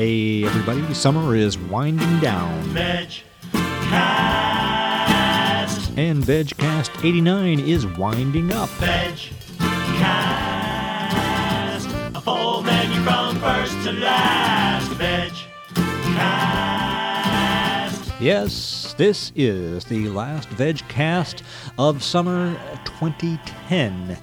Hey, everybody, summer is winding down. Vegcast. And VegCast 89 is winding up. Vegcast. A full menu from first to last. Vegcast. Yes, this is the last VegCast of summer 2010.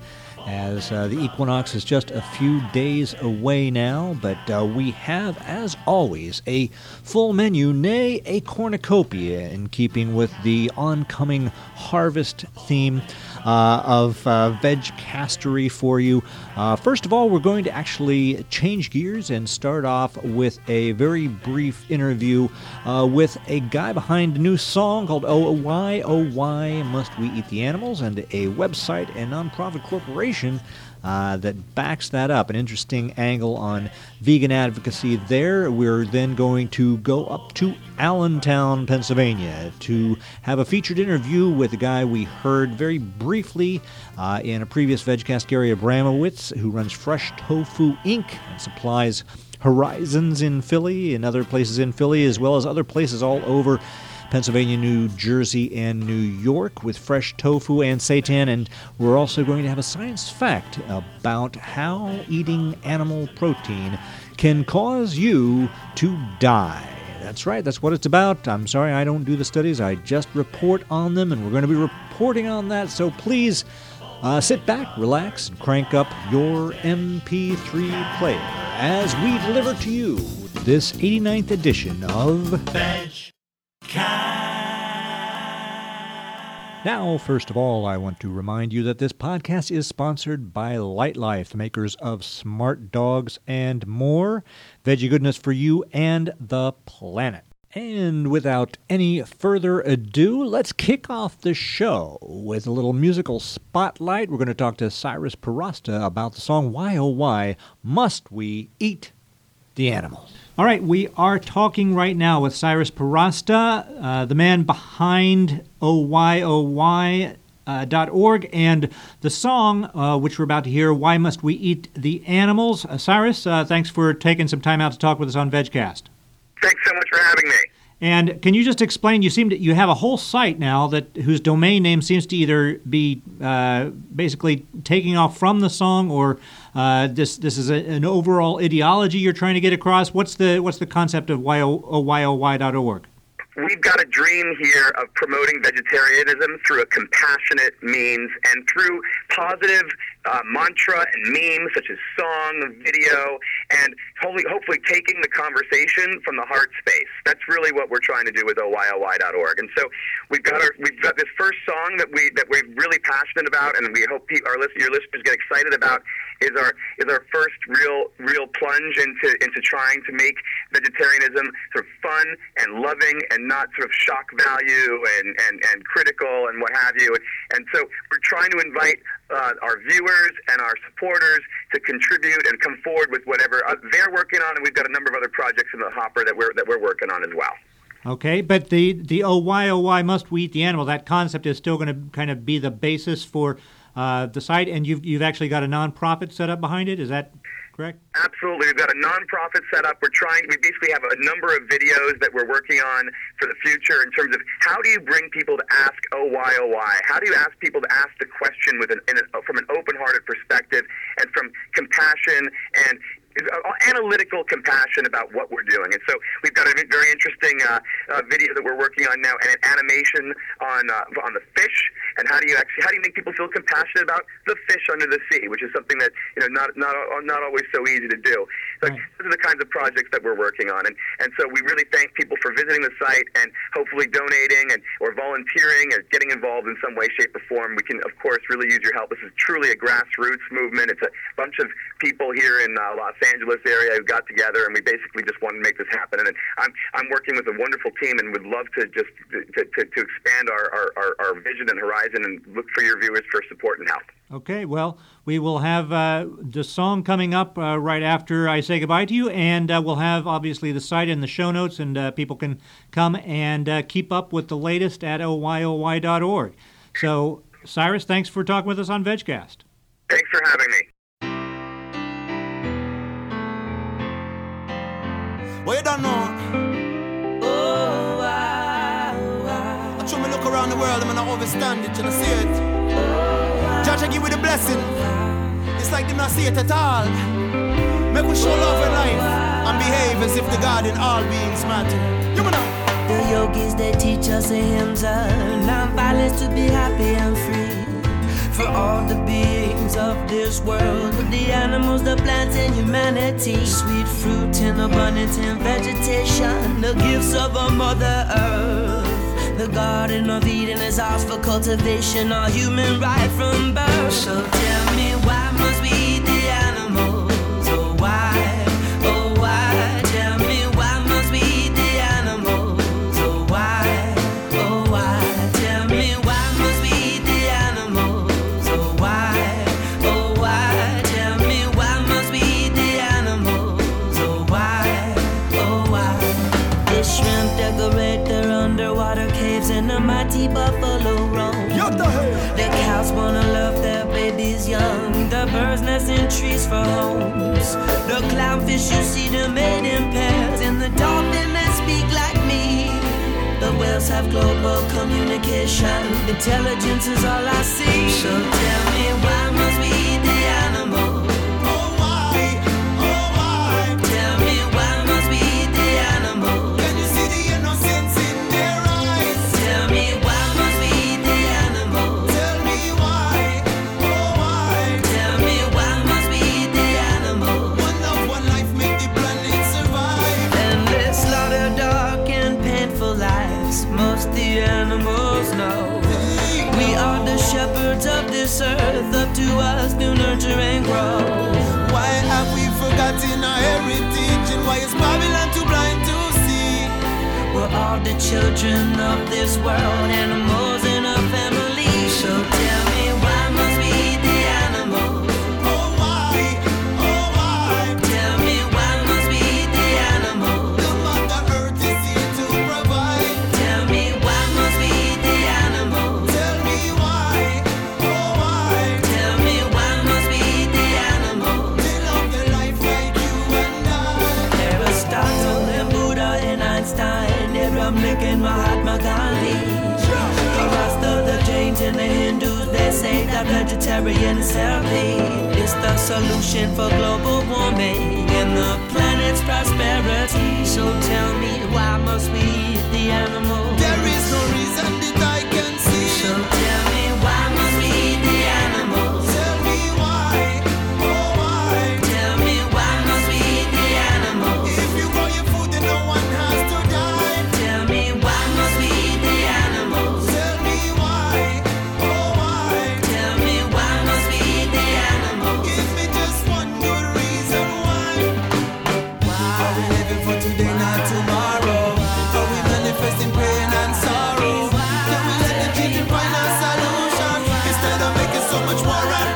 As uh, the equinox is just a few days away now, but uh, we have, as always, a full menu, nay, a cornucopia, in keeping with the oncoming harvest theme uh, of uh, vegcastery for you. Uh, first of all, we're going to actually change gears and start off with a very brief interview uh, with a guy behind a new song called Oh Why, Oh Why Must We Eat the Animals, and a website and nonprofit corporation uh, that backs that up. An interesting angle on vegan advocacy there. We're then going to go up to Allentown, Pennsylvania, to have a featured interview with a guy we heard very briefly uh, in a previous VegCast, Gary Abramowitz, who runs Fresh Tofu Inc. and supplies Horizons in Philly and other places in Philly, as well as other places all over Pennsylvania, New Jersey, and New York with fresh tofu and seitan. And we're also going to have a science fact about how eating animal protein can cause you to die. That's right, that's what it's about. I'm sorry I don't do the studies, I just report on them, and we're going to be reporting on that. So please uh, sit back, relax, and crank up your MP3 player as we deliver to you this 89th edition of Vegcast. Now, first of all, I want to remind you that this podcast is sponsored by Lightlife, makers of smart dogs and more, veggie goodness for you and the planet. And without any further ado, let's kick off the show with a little musical spotlight. We're going to talk to Cyrus Parasta about the song Why Oh Why Must We Eat the Animals? All right, we are talking right now with Cyrus Parasta, uh, the man behind OYOY. Uh, .org and the song uh, which we're about to hear why must we eat the animals uh, cyrus uh, thanks for taking some time out to talk with us on vegcast Thanks so much for having me. And can you just explain you seem to you have a whole site now that whose domain name seems to either be uh, basically taking off from the song or uh, this this is a, an overall ideology you're trying to get across. What's the what's the concept of OYOY.org We've got a dream here of promoting vegetarianism through a compassionate means and through positive uh, mantra and memes such as song, video, and hopefully, hopefully taking the conversation from the heart space. That's really what we're trying to do with OYOY.org. And so we've got our we've got this first song that we that we're really passionate about, and we hope pe- our listen, your listeners get excited about. Is our is our first real real plunge into into trying to make vegetarianism sort of fun and loving and not sort of shock value and, and, and critical and what have you. And, and so we're trying to invite uh, our viewers and our supporters to contribute and come forward with whatever uh, they're working on, and we've got a number of other projects in the hopper that we're that we're working on as well. Okay, but the the oh why oh why must we eat the animal? That concept is still going to kind of be the basis for uh, the site, and you've you've actually got a nonprofit set up behind it. Is that Absolutely. We've got a nonprofit set up. We're trying, we basically have a number of videos that we're working on for the future in terms of how do you bring people to ask, oh, why, oh, why? How do you ask people to ask the question with an, a, from an open hearted perspective and from compassion and analytical compassion about what we're doing. And so we've got a very interesting uh, uh, video that we're working on now, and an animation on uh, on the fish, and how do you actually how do you make people feel compassionate about the fish under the sea, which is something that you know not not not always so easy to do. So Right. those are the kinds of projects that we're working on, and and so we really thank people for visiting the site and hopefully donating and or volunteering or getting involved in some way, shape, or form. We can of course really use your help. This is truly a grassroots movement. It's a bunch of people here in uh, Los Angeles area who got together, and we basically just wanted to make this happen. And I'm I'm working with a wonderful team, and would love to just to, to, to expand our, our, our vision and horizon, and look for your viewers for support and help. Okay, well, we will have uh, the song coming up uh, right after I say goodbye to you, and uh, we'll have obviously the site and the show notes, and uh, people can come and uh, keep up with the latest at oyoy.org. So, Cyrus, thanks for talking with us on VegCast. Thanks for having me. Wait a know. Oh, wow, wow. I truly look around the world, I'm mean, I overstand it, I see it. Judge, I give you the blessing. It's like them not see it at all. Make we show love in life and behave as if the God in all beings matter. You know. The yogis they teach us the hymns of non-violence to be happy and free. For all the beings of this world, the animals, the plants, and humanity. Sweet fruit in abundance in vegetation, the gifts of a mother earth. The Garden of Eden is ours for cultivation, our human right from birth. So tell me why must we trees for homes. The clownfish you see them made in pairs. And the dolphin that speak like me. The whales have global communication. Intelligence is all I see. So tell me why must we that vegetarian is healthy. It's the solution for global warming and the planet's prosperity. So tell me, why must we eat the animals? There is no reason that I can see. So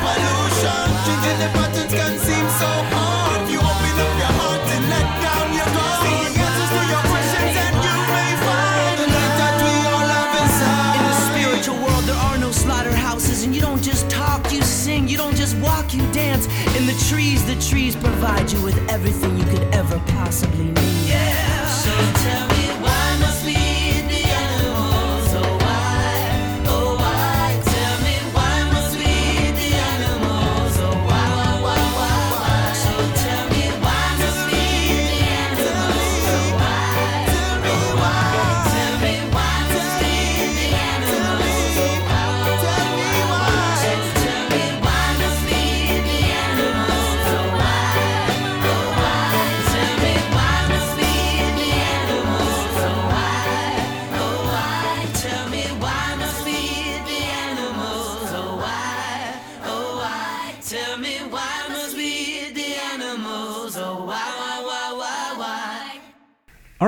Changing the can seem so hard. You open up your heart and let down your guard. See the answers to your questions and you may find the light that we all have inside. In the spiritual world, there are no slaughterhouses, and you don't just talk, you sing. You don't just walk, you dance. In the trees, the trees provide you with everything you could ever possibly need. Yeah. So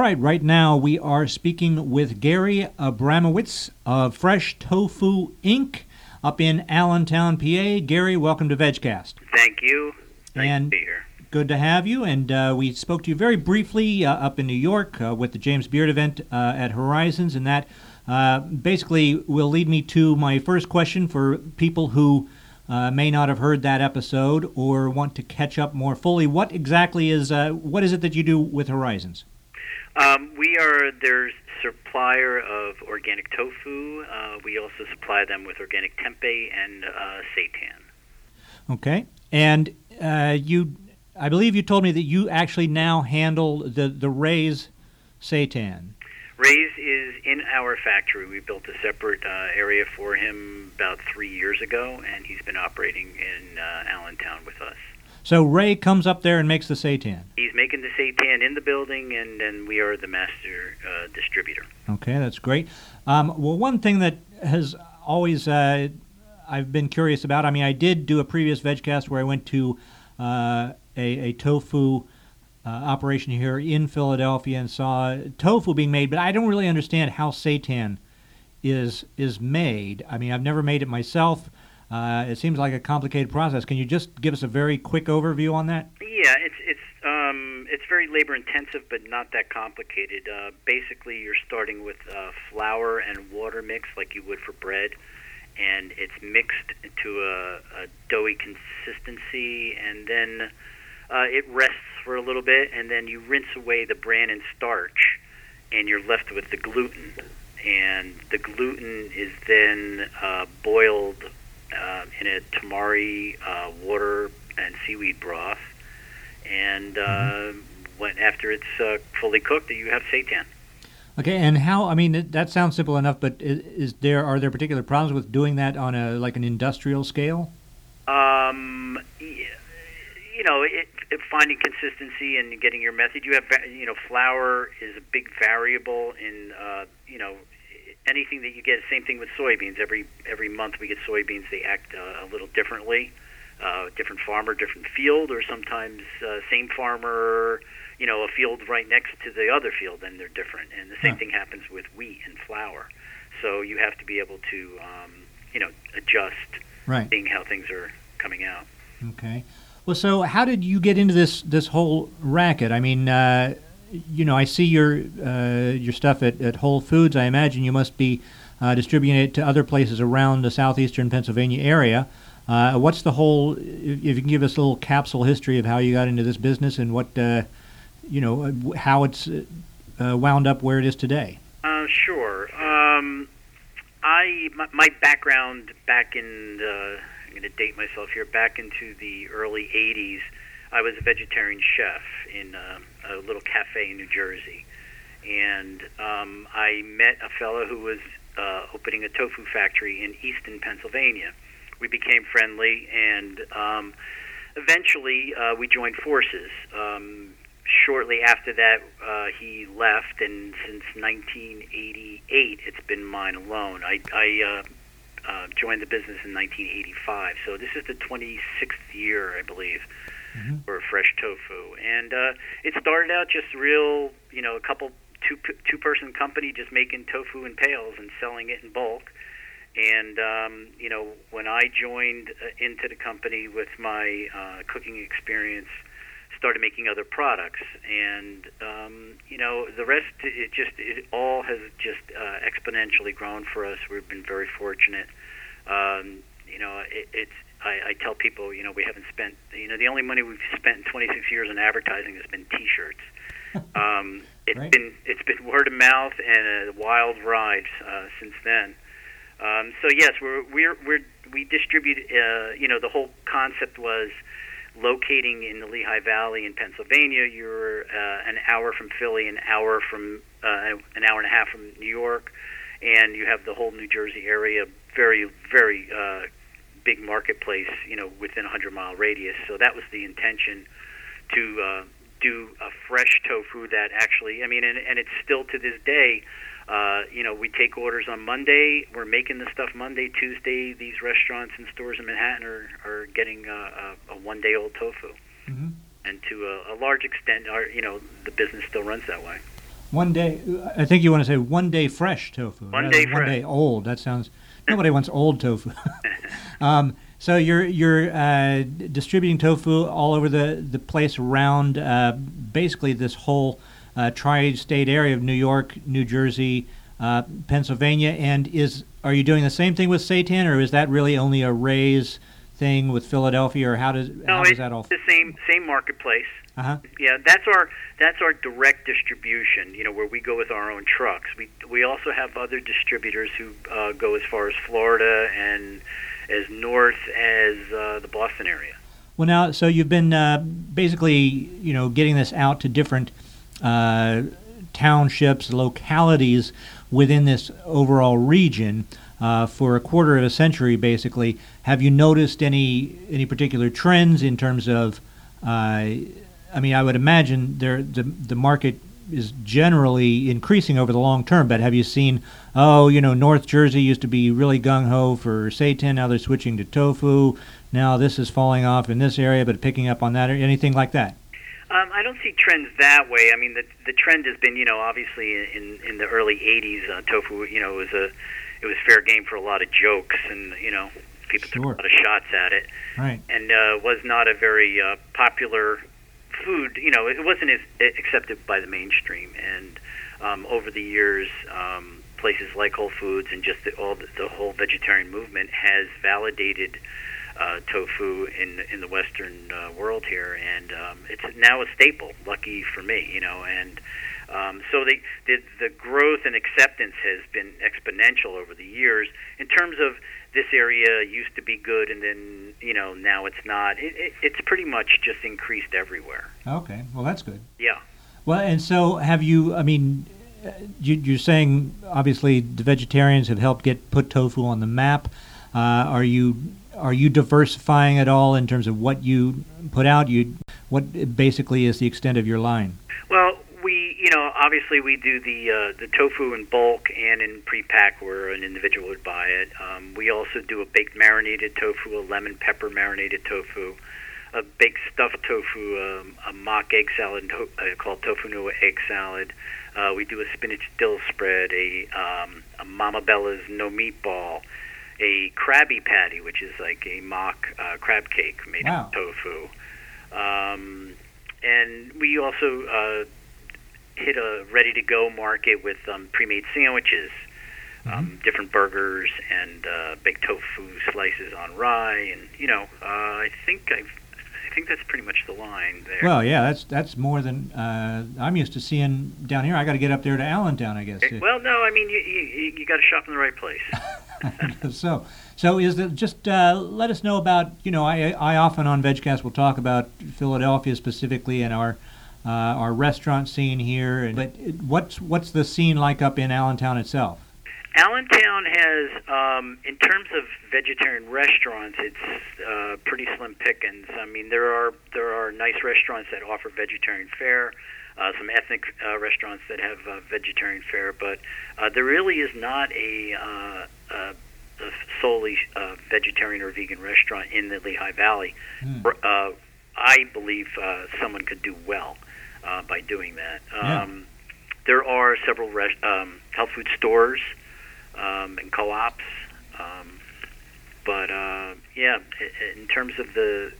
right, right now we are speaking with Gary Abramowitz of Fresh Tofu Inc. up in Allentown, PA. Gary, welcome to VegCast. Thank you. Nice And- to be here. Good to have you. And uh, we spoke to you very briefly uh, up in New York uh, with the James Beard event uh, at Horizons, and that uh, basically will lead me to my first question for people who uh, may not have heard that episode or want to catch up more fully. What exactly is uh, what is it that you do with Horizons? Um, we are their supplier of organic tofu. Uh, we also supply them with organic tempeh and uh, seitan. Okay. And uh, you, I believe you told me that you actually now handle the the Ray's seitan. Ray's is in our factory. We built a separate uh, area for him about three years ago, and he's been operating in uh, Allentown with us. So Ray comes up there and makes the seitan. He's making the seitan in the building, and then we are the master uh, distributor. Okay, that's great. Um, well, one thing that has always uh, I've been curious about. I mean, I did do a previous VegCast where I went to uh, a, a tofu uh, operation here in Philadelphia and saw tofu being made, but I don't really understand how seitan is is made. I mean, I've never made it myself. Uh, it seems like a complicated process. Can you just give us a very quick overview on that? Yeah, it's it's um, it's very labor intensive, but not that complicated. Uh, basically, you're starting with uh, flour and water mix like you would for bread, and it's mixed to a, a doughy consistency, and then uh, it rests for a little bit, and then you rinse away the bran and starch, and you're left with the gluten. And the gluten is then uh, boiled uh, in a tamari uh, water and seaweed broth, and uh, when after it's uh, fully cooked, you have seitan. Okay, and how? I mean, that sounds simple enough, but is, is there are there particular problems with doing that on a like an industrial scale? Um, you know, it, it, finding consistency and getting your method. You have, you know, flour is a big variable in, uh, you know, anything that you get. Same thing with soybeans. Every every month we get soybeans. They act uh, a little differently. Uh, different farmer, different field, or sometimes uh, same farmer. You know, a field right next to the other field, and they're different. And the same Huh. thing happens with wheat and flour. So you have to be able to, um, you know, adjust, Right. seeing how things are coming out. Okay. Well, so how did you get into this this whole racket? I mean, uh, you know, I see your uh, your stuff at, at Whole Foods. I imagine you must be uh, distributing it to other places around the southeastern Pennsylvania area. Uh, what's the whole? If you can give us a little capsule history of how you got into this business and what, uh, you know, uh, how it's uh, wound up where it is today. Sure. Um, I my, my background back in the I'm going to date myself here back into the early '80s. I was a vegetarian chef in uh, a little cafe in New Jersey, and um, I met a fellow who was uh, opening a tofu factory in Easton, Pennsylvania. We became friendly, and um, eventually uh, we joined forces. Um, shortly after that, uh, he left, and since 1988, it's been mine alone. I, I uh, uh, joined the business in 1985, so this is the 26th year, I believe, for Fresh Tofu. And uh, it started out just real, you know, a couple two two person company just making tofu in pails and selling it in bulk. And um, you know, when I joined uh, into the company with my uh, cooking experience, started making other products, and um, you know, the rest it just it all has just uh, exponentially grown for us. We've been very fortunate. Um, you know, it, it's I, I tell people, you know, we haven't spent, you know, the only money we've spent in 26 years in advertising has been T-shirts. Um, it's Right. been it's been word of mouth and a wild ride uh, since then. Um, so yes, we're we're we're we distribute. Uh, you know, the whole concept was locating in the Lehigh Valley in Pennsylvania. You're uh, an hour from Philly, an hour from uh, an hour and a half from New York, and you have the whole New Jersey area. Very very uh, big marketplace. You know, within a hundred mile radius. So that was the intention to uh, do a fresh tofu that actually. I mean, and, and it's still to this day. Uh, you know, we take orders on Monday. We're making the stuff Monday, Tuesday. These restaurants and stores in Manhattan are, are getting uh, a, a one day old tofu. Mhm. And to a, a large extent, our, you know, the business still runs that way. One day, I think you want to say one day fresh tofu. One day than One fresh. day old. That sounds. Nobody wants old tofu. um, so you're you're uh, distributing tofu all over the the place around uh, basically this whole uh, tri-state area of New York, New Jersey, uh, Pennsylvania, and is are you doing the same thing with seitan, or is that really only a Ray's thing with Philadelphia, or how does No, how does that all? the same same marketplace. Uh huh. Yeah, that's our that's our direct distribution. You know, where we go with our own trucks. We we also have other distributors who uh, go as far as Florida and as north as uh, the Boston area. Well, now, so you've been uh, basically, you know, getting this out to different uh, townships, localities within this overall region uh, for a quarter of a century, basically. Have you noticed any any particular trends in terms of? Uh, I mean, I would imagine there the the market is generally increasing over the long term. But have you seen? Oh, you know, North Jersey used to be really gung ho for seitan. Now they're switching to tofu. Now this is falling off in this area, but picking up on that. Or anything like that? Um, I don't see trends that way. I mean, the the trend has been, you know, obviously in in the early '80s, uh, tofu, you know, was a it was fair game for a lot of jokes, and you know, people took a lot of shots at it, Right. and uh, was not a very uh, popular food. You know, it wasn't as accepted by the mainstream, and um, over the years. Um, Places like Whole Foods and just the, all the, the whole vegetarian movement has validated uh, tofu in in the Western uh, world here, and um, it's now a staple. Lucky for me, you know, and um, so the, the the growth and acceptance has been exponential over the years. In terms of this area used to be good, and then you know now it's not. It, it, it's pretty much just increased everywhere. Okay. Well, that's good. Yeah. Well, and so have you? I mean, you, you're saying obviously the vegetarians have helped get put tofu on the map. Uh, are you are you diversifying at all in terms of what you put out? You what basically is the extent of your line? Well, we, you know, obviously we do the uh, the tofu in bulk and in pre-pack where an individual would buy it. Um, we also do a baked marinated tofu, a lemon pepper marinated tofu, a baked stuffed tofu, um, a mock egg salad to- uh, called tofu nua egg salad. Uh, we do a spinach dill spread, a um, a Mama Bella's no meatball, a Krabby Patty, which is like a mock uh, crab cake made Wow. of tofu. Um, and we also uh, hit a ready to go market with um, pre made sandwiches, um, different burgers, and uh, baked tofu slices on rye. And, you know, uh, I think I've. I think that's pretty much the line there. Well, yeah, that's that's more than uh, I'm used to seeing down here. I got to get up there to Allentown, I guess. Eh, well, no, I mean you you, you got to shop in the right place. so, so is it just uh, let us know about you know I I often on VegCast will talk about Philadelphia specifically and our uh, our restaurant scene here. But what's what's the scene like up in Allentown itself? Allentown has, um, in terms of vegetarian restaurants, it's uh, pretty slim pickings. I mean, there are there are nice restaurants that offer vegetarian fare, uh, some ethnic uh, restaurants that have uh, vegetarian fare, but uh, there really is not a, uh, a, a solely uh, vegetarian or vegan restaurant in the Lehigh Valley. Hmm. Uh, I believe uh, someone could do well uh, by doing that. Yeah. Um, there are several res- um, health food stores um, and co-ops. Um, but uh, yeah, in terms of the,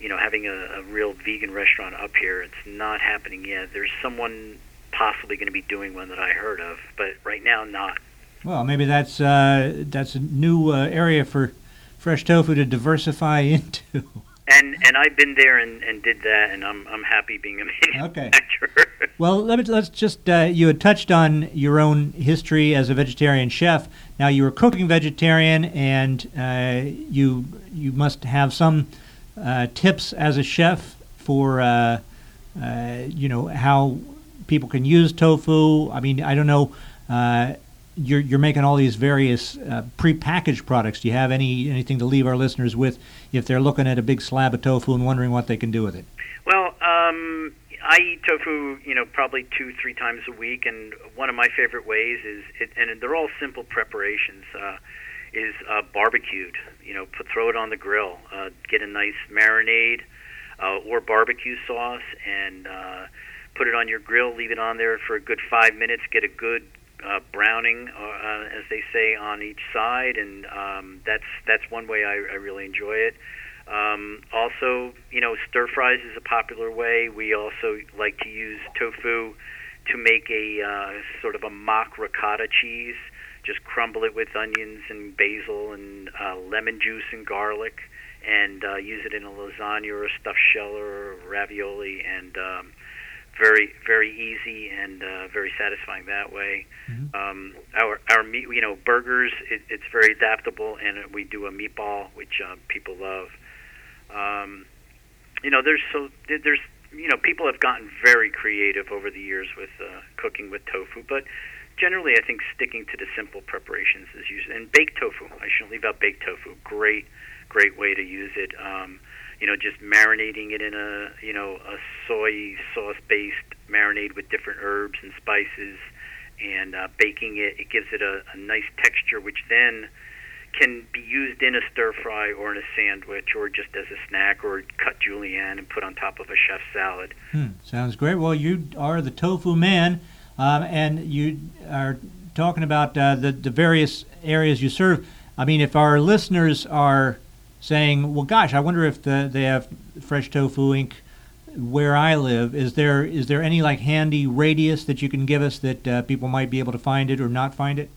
you know, having a, a real vegan restaurant up here, it's not happening yet. There's someone possibly going to be doing one that I heard of, but right now not. Well, maybe that's uh, that's a new uh, area for fresh tofu to diversify into. And and I've been there and, and did that, and I'm I'm happy being a manufacturer. Okay. Well, let me, let's just, uh, you had touched on your own history as a vegetarian chef. Now, you were cooking vegetarian, and uh, you, you must have some uh, tips as a chef for, uh, uh, you know, how people can use tofu. I mean, I don't know. You're, you're making all these various uh, prepackaged products. Do you have any anything to leave our listeners with if they're looking at a big slab of tofu and wondering what they can do with it? Well, um, I eat tofu, you know, probably two, three times a week, and one of my favorite ways is, it, and they're all simple preparations, uh, is uh, barbecued. You know, put throw it on the grill, uh, get a nice marinade uh, or barbecue sauce, and uh, put it on your grill. Leave it on there for a good five minutes. Get a good uh, browning, uh, uh, as they say, on each side, and um, that's that's one way I, I really enjoy it. Um, also, you know, stir fries is a popular way. We also like to use tofu to make a uh, sort of a mock ricotta cheese. Just crumble it with onions and basil and uh, lemon juice and garlic, and uh, use it in a lasagna or a stuffed shell or ravioli, and um, very very easy and uh, very satisfying that way. Mhm. Um, our our meat, you know, burgers, it, it's very adaptable, and we do a meatball which uh, people love. Um, you know, there's so there's you know people have gotten very creative over the years with uh, cooking with tofu, but generally I think sticking to the simple preparations is usually and baked tofu. I shouldn't leave out baked tofu. Great, great way to use it. Um, you know, just marinating it in a you know a soy sauce based marinade with different herbs and spices, and uh, baking it. It gives it a, a nice texture, which then can be used in a stir fry or in a sandwich or just as a snack or cut julienne and put on top of a chef's salad. Hmm, sounds great. Well, you are the tofu man, um, and you are talking about uh, the, the various areas you serve. I mean, if our listeners are saying, well, gosh, I wonder if the, they have Fresh Tofu Inc. where I live, is there is there any like handy radius that you can give us that uh, people might be able to find it or not find it?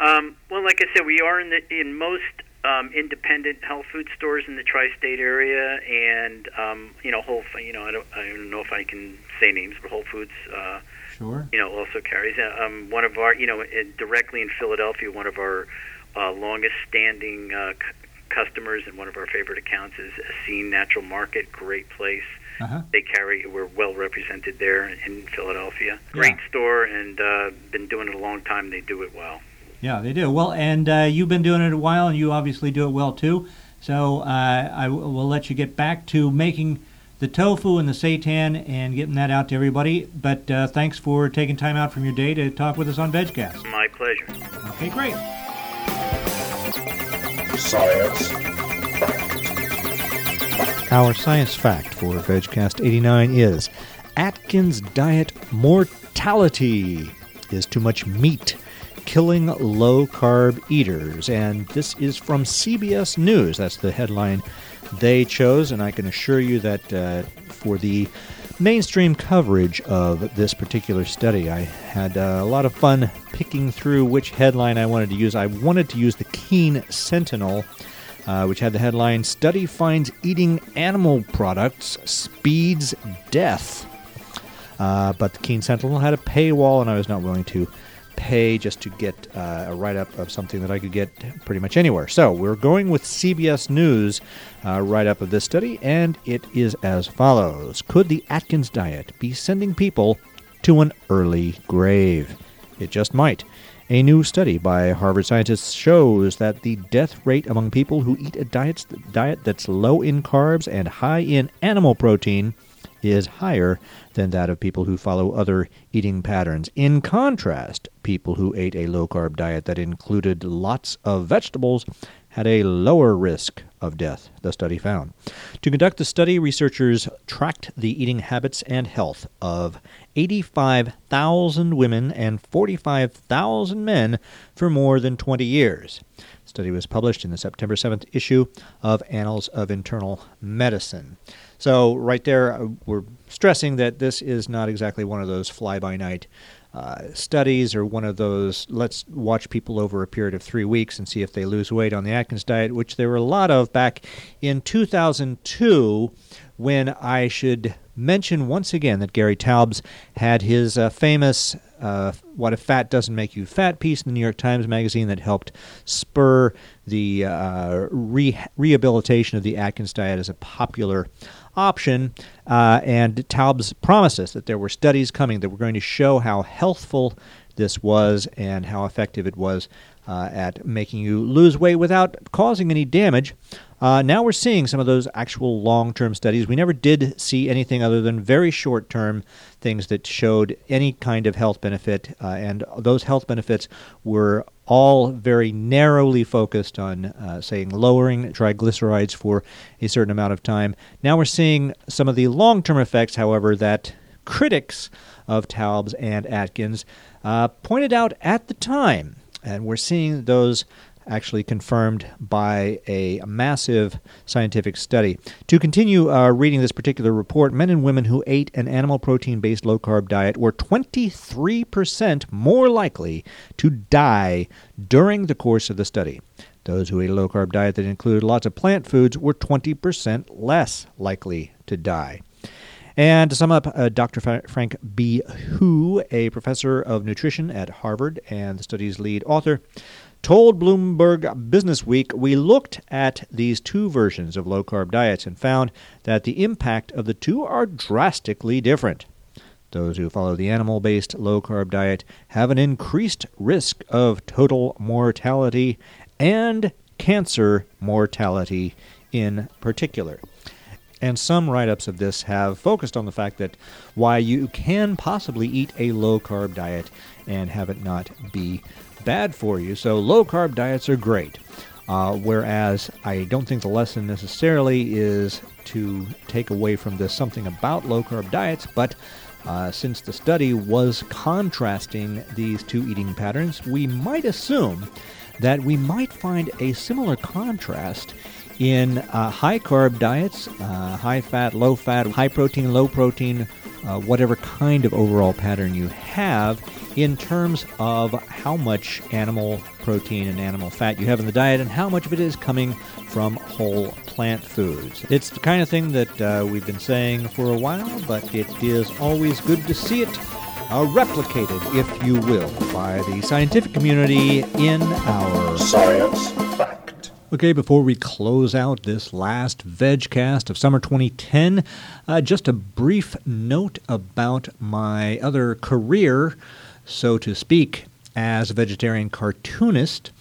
Um, well, like I said, we are in the in most um, independent health food stores in the tri-state area, and um, you know, Whole. You know, I don't, I don't know if I can say names, but Whole Foods, uh, Sure. you know, also carries uh, um, one of our, you know, in, directly in Philadelphia, one of our uh, longest-standing uh, c- customers and one of our favorite accounts is Essene Natural Market. Great place. Uh-huh. They carry. We're well represented there in Philadelphia. Great store, and uh, been doing it a long time. They do it well. Yeah, they do. Well, and uh, you've been doing it a while, and you obviously do it well too. So uh, I w- will let you get back to making the tofu and the seitan and getting that out to everybody. But uh, thanks for taking time out from your day to talk with us on VegCast. My pleasure. Okay, great. Science. Our science fact for VegCast 89 is Atkins diet mortality is too much meat, killing low carb eaters. And this is from CBS News. That's the headline they chose. And I can assure you that uh, for the mainstream coverage of this particular study, I had uh, a lot of fun picking through which headline I wanted to use. I wanted to use the Keene Sentinel uh, which had the headline Study Finds Eating Animal Products Speeds Death. Uh, but the Keene Sentinel had a paywall, and I was not willing to pay just to get uh, a write up of something that I could get pretty much anywhere. So we're going with CBS News uh, write up of this study, and it is as follows Could the Atkins diet be sending people to an early grave? It just might. A new study by Harvard scientists shows that the death rate among people who eat a diet, diet that's low in carbs and high in animal protein is higher than that of people who follow other eating patterns. In contrast, people who ate a low carb diet that included lots of vegetables had a lower risk of death, the study found. To conduct the study, researchers tracked the eating habits and health of 85,000 women and 45,000 men for more than 20 years. The study was published in the September 7th issue of Annals of Internal Medicine. So, right there, uh, we're stressing that this is not exactly one of those fly by night uh, studies or one of those let's watch people over a period of three weeks and see if they lose weight on the Atkins diet, which there were a lot of back in 2002 when I should mention once again that Gary Taubes had his uh, famous uh, What If Fat Doesn't Make You Fat piece in the New York Times Magazine that helped spur the uh, re- rehabilitation of the Atkins diet as a popular option. Uh, and Taubes promised us that there were studies coming that were going to show how healthful this was and how effective it was uh, at making you lose weight without causing any damage. Uh, now we're seeing some of those actual long term studies. We never did see anything other than very short term things that showed any kind of health benefit, uh, and those health benefits were all very narrowly focused on, uh, saying, lowering triglycerides for a certain amount of time. Now we're seeing some of the long term effects, however, that critics of Taubes and Atkins uh, pointed out at the time. And we're seeing those actually confirmed by a massive scientific study. To continue uh, reading this particular report, men and women who ate an animal protein based low carb diet were 23% more likely to die during the course of the study. Those who ate a low carb diet that included lots of plant foods were 20% less likely to die. And to sum up, uh, Dr. Fra- Frank B. Hu, a professor of nutrition at Harvard and the study's lead author, told Bloomberg Business Week we looked at these two versions of low carb diets and found that the impact of the two are drastically different. Those who follow the animal based low carb diet have an increased risk of total mortality and cancer mortality in particular. And some write ups of this have focused on the fact that why you can possibly eat a low carb diet and have it not be bad for you. So, low carb diets are great. Uh, whereas I don't think the lesson necessarily is to take away from this something about low carb diets, but uh, since the study was contrasting these two eating patterns, we might assume that we might find a similar contrast in uh, high carb diets, uh, high fat, low fat, high protein, low protein, uh, whatever kind of overall pattern you have, in terms of how much animal protein and animal fat you have in the diet and how much of it is coming from whole plant foods. It's the kind of thing that uh, we've been saying for a while, but it is always good to see it uh, replicated, if you will, by the scientific community in our Science. Okay, before we close out this last VegCast of summer 2010, uh, just a brief note about my other career, so to speak, as a vegetarian cartoonist.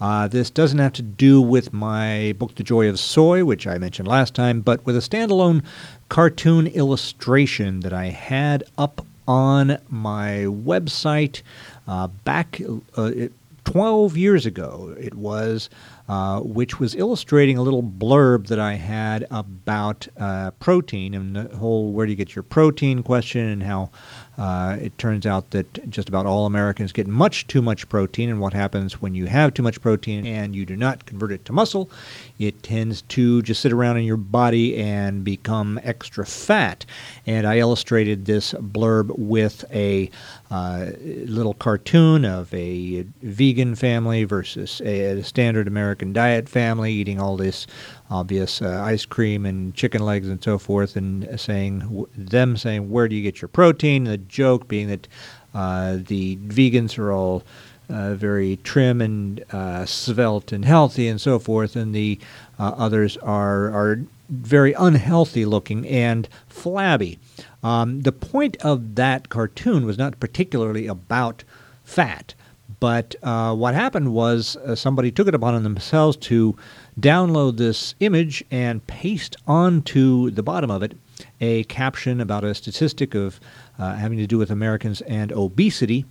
Uh, this doesn't have to do with my book, The Joy of Soy, which I mentioned last time, but with a standalone cartoon illustration that I had up on my website uh, back uh, it, 12 years ago, it was, uh, which was illustrating a little blurb that I had about uh, protein and the whole where do you get your protein question and how uh, it turns out that just about all Americans get much too much protein, and what happens when you have too much protein and you do not convert it to muscle? It tends to just sit around in your body and become extra fat. And I illustrated this blurb with a uh, little cartoon of a vegan family versus a, a standard American diet family eating all this obvious uh, ice cream and chicken legs and so forth, and saying them saying, "Where do you get your protein?" The joke being that uh, the vegans are all uh, very trim and uh, svelte and healthy and so forth, and the others are are very unhealthy looking and flabby. Um, the point of that cartoon was not particularly about fat. But uh, what happened was uh, somebody took it upon themselves to download this image and paste onto the bottom of it a caption about a statistic of uh, having to do with Americans and obesity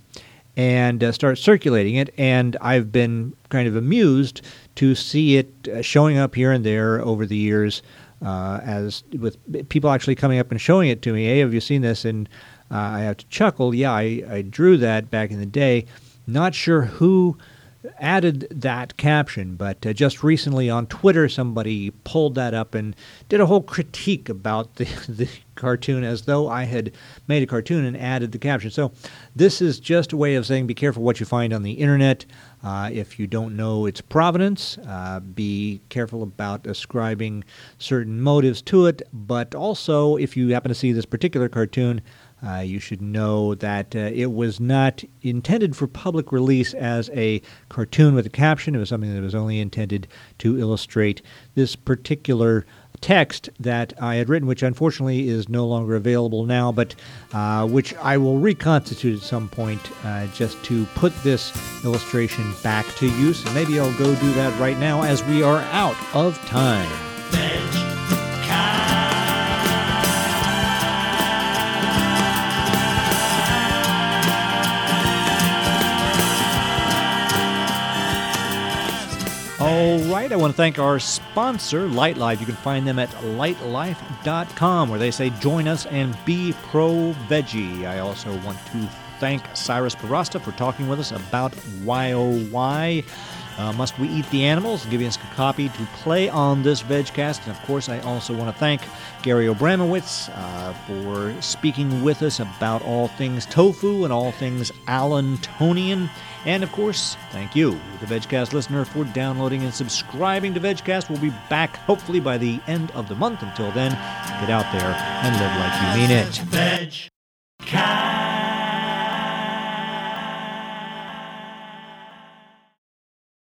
and uh, start circulating it. And I've been kind of amused to see it uh, showing up here and there over the years uh, as with people actually coming up and showing it to me. Hey, have you seen this? And uh, I have to chuckle. Yeah, I, I drew that back in the day. Not sure who added that caption, but uh, just recently on Twitter, somebody pulled that up and did a whole critique about the, the cartoon as though I had made a cartoon and added the caption. So, this is just a way of saying be careful what you find on the internet. Uh, if you don't know its provenance, uh, be careful about ascribing certain motives to it. But also, if you happen to see this particular cartoon, uh, you should know that uh, it was not intended for public release as a cartoon with a caption. It was something that was only intended to illustrate this particular text that I had written, which unfortunately is no longer available now, but uh, which I will reconstitute at some point uh, just to put this illustration back to use. And maybe I'll go do that right now as we are out of time. Want to thank our sponsor, Lightlife. You can find them at lightlife.com where they say join us and be pro veggie. I also want to thank Cyrus Parasta for talking with us about YOY. Uh, Must We Eat the Animals, giving us a copy to play on this VegCast. And of course, I also want to thank Gary Abramowitz uh, for speaking with us about all things tofu and all things Allentonian. And of course, thank you, the VegCast listener, for downloading and subscribing to VegCast. We'll be back hopefully by the end of the month. Until then, get out there and live like you mean it. Veg Cast.